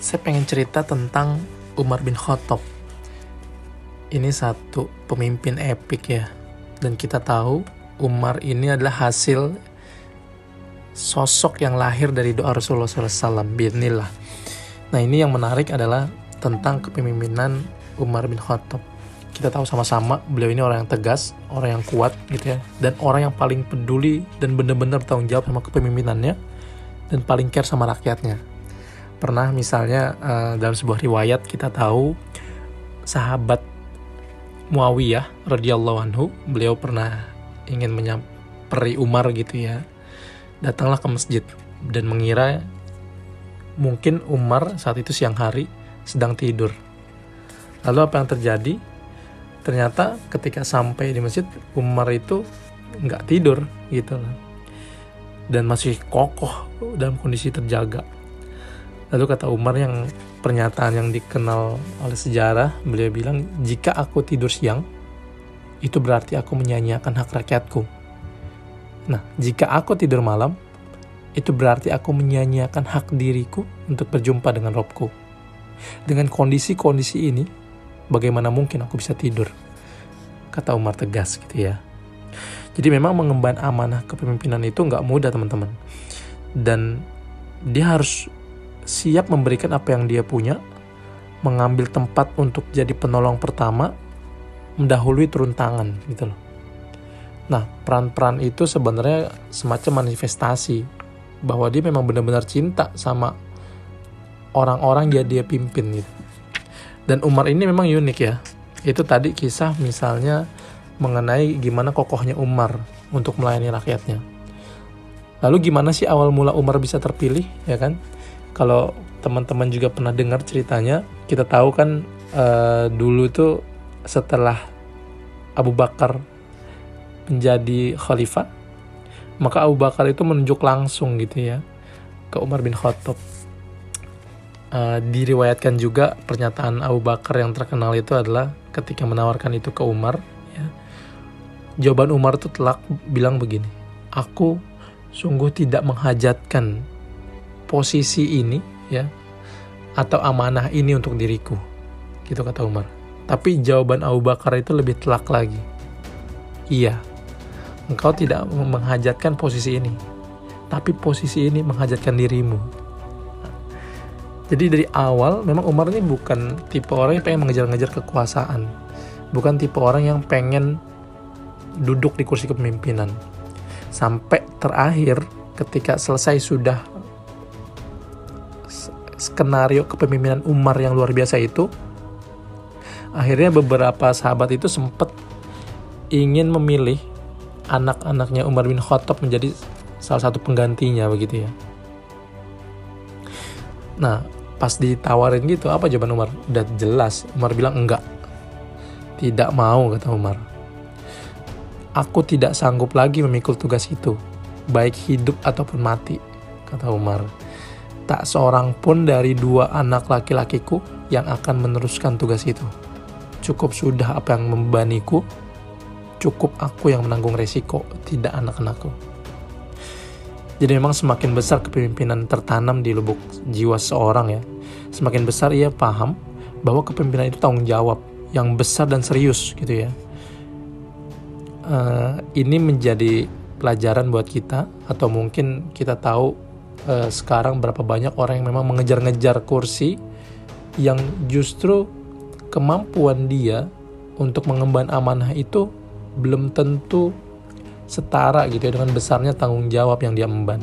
saya pengen cerita tentang Umar bin Khattab. Ini satu pemimpin epik ya. Dan kita tahu Umar ini adalah hasil sosok yang lahir dari doa Rasulullah SAW. Bismillah. Nah ini yang menarik adalah tentang kepemimpinan Umar bin Khattab. Kita tahu sama-sama beliau ini orang yang tegas, orang yang kuat gitu ya, dan orang yang paling peduli dan benar-benar tanggung jawab sama kepemimpinannya dan paling care sama rakyatnya pernah misalnya uh, dalam sebuah riwayat kita tahu sahabat Muawiyah radhiyallahu anhu beliau pernah ingin menyamperi Umar gitu ya datanglah ke masjid dan mengira mungkin Umar saat itu siang hari sedang tidur. Lalu apa yang terjadi? Ternyata ketika sampai di masjid Umar itu nggak tidur gitu dan masih kokoh dalam kondisi terjaga Lalu kata Umar yang pernyataan yang dikenal oleh sejarah, beliau bilang, jika aku tidur siang, itu berarti aku menyanyiakan hak rakyatku. Nah, jika aku tidur malam, itu berarti aku menyanyiakan hak diriku untuk berjumpa dengan Robku. Dengan kondisi-kondisi ini, bagaimana mungkin aku bisa tidur? Kata Umar tegas gitu ya. Jadi memang mengemban amanah kepemimpinan itu nggak mudah teman-teman. Dan dia harus siap memberikan apa yang dia punya, mengambil tempat untuk jadi penolong pertama, mendahului turun tangan gitu loh. Nah, peran-peran itu sebenarnya semacam manifestasi bahwa dia memang benar-benar cinta sama orang-orang dia dia pimpin gitu. Dan Umar ini memang unik ya. Itu tadi kisah misalnya mengenai gimana kokohnya Umar untuk melayani rakyatnya. Lalu gimana sih awal mula Umar bisa terpilih, ya kan? Kalau teman-teman juga pernah dengar ceritanya, kita tahu kan uh, dulu tuh setelah Abu Bakar menjadi khalifah, maka Abu Bakar itu menunjuk langsung gitu ya ke Umar bin Khattab. Uh, diriwayatkan juga pernyataan Abu Bakar yang terkenal itu adalah ketika menawarkan itu ke Umar, ya, jawaban Umar itu telak bilang begini, aku sungguh tidak menghajatkan posisi ini ya atau amanah ini untuk diriku gitu kata Umar. Tapi jawaban Abu Bakar itu lebih telak lagi. Iya engkau tidak menghajatkan posisi ini tapi posisi ini menghajatkan dirimu. Jadi dari awal memang Umar ini bukan tipe orang yang pengen mengejar-ngejar kekuasaan. Bukan tipe orang yang pengen duduk di kursi kepemimpinan. Sampai terakhir ketika selesai sudah skenario kepemimpinan Umar yang luar biasa itu akhirnya beberapa sahabat itu sempat ingin memilih anak-anaknya Umar bin Khattab menjadi salah satu penggantinya begitu ya. Nah, pas ditawarin gitu, apa jawaban Umar? Udah jelas, Umar bilang enggak. Tidak mau, kata Umar. Aku tidak sanggup lagi memikul tugas itu, baik hidup ataupun mati, kata Umar tak seorang pun dari dua anak laki-lakiku yang akan meneruskan tugas itu. Cukup sudah apa yang membebaniku, cukup aku yang menanggung resiko, tidak anak-anakku. Jadi memang semakin besar kepemimpinan tertanam di lubuk jiwa seorang ya, semakin besar ia paham bahwa kepemimpinan itu tanggung jawab yang besar dan serius gitu ya. Uh, ini menjadi pelajaran buat kita atau mungkin kita tahu uh, sekarang berapa banyak orang yang memang mengejar-ngejar kursi yang justru kemampuan dia untuk mengemban amanah itu belum tentu setara gitu ya dengan besarnya tanggung jawab yang dia emban.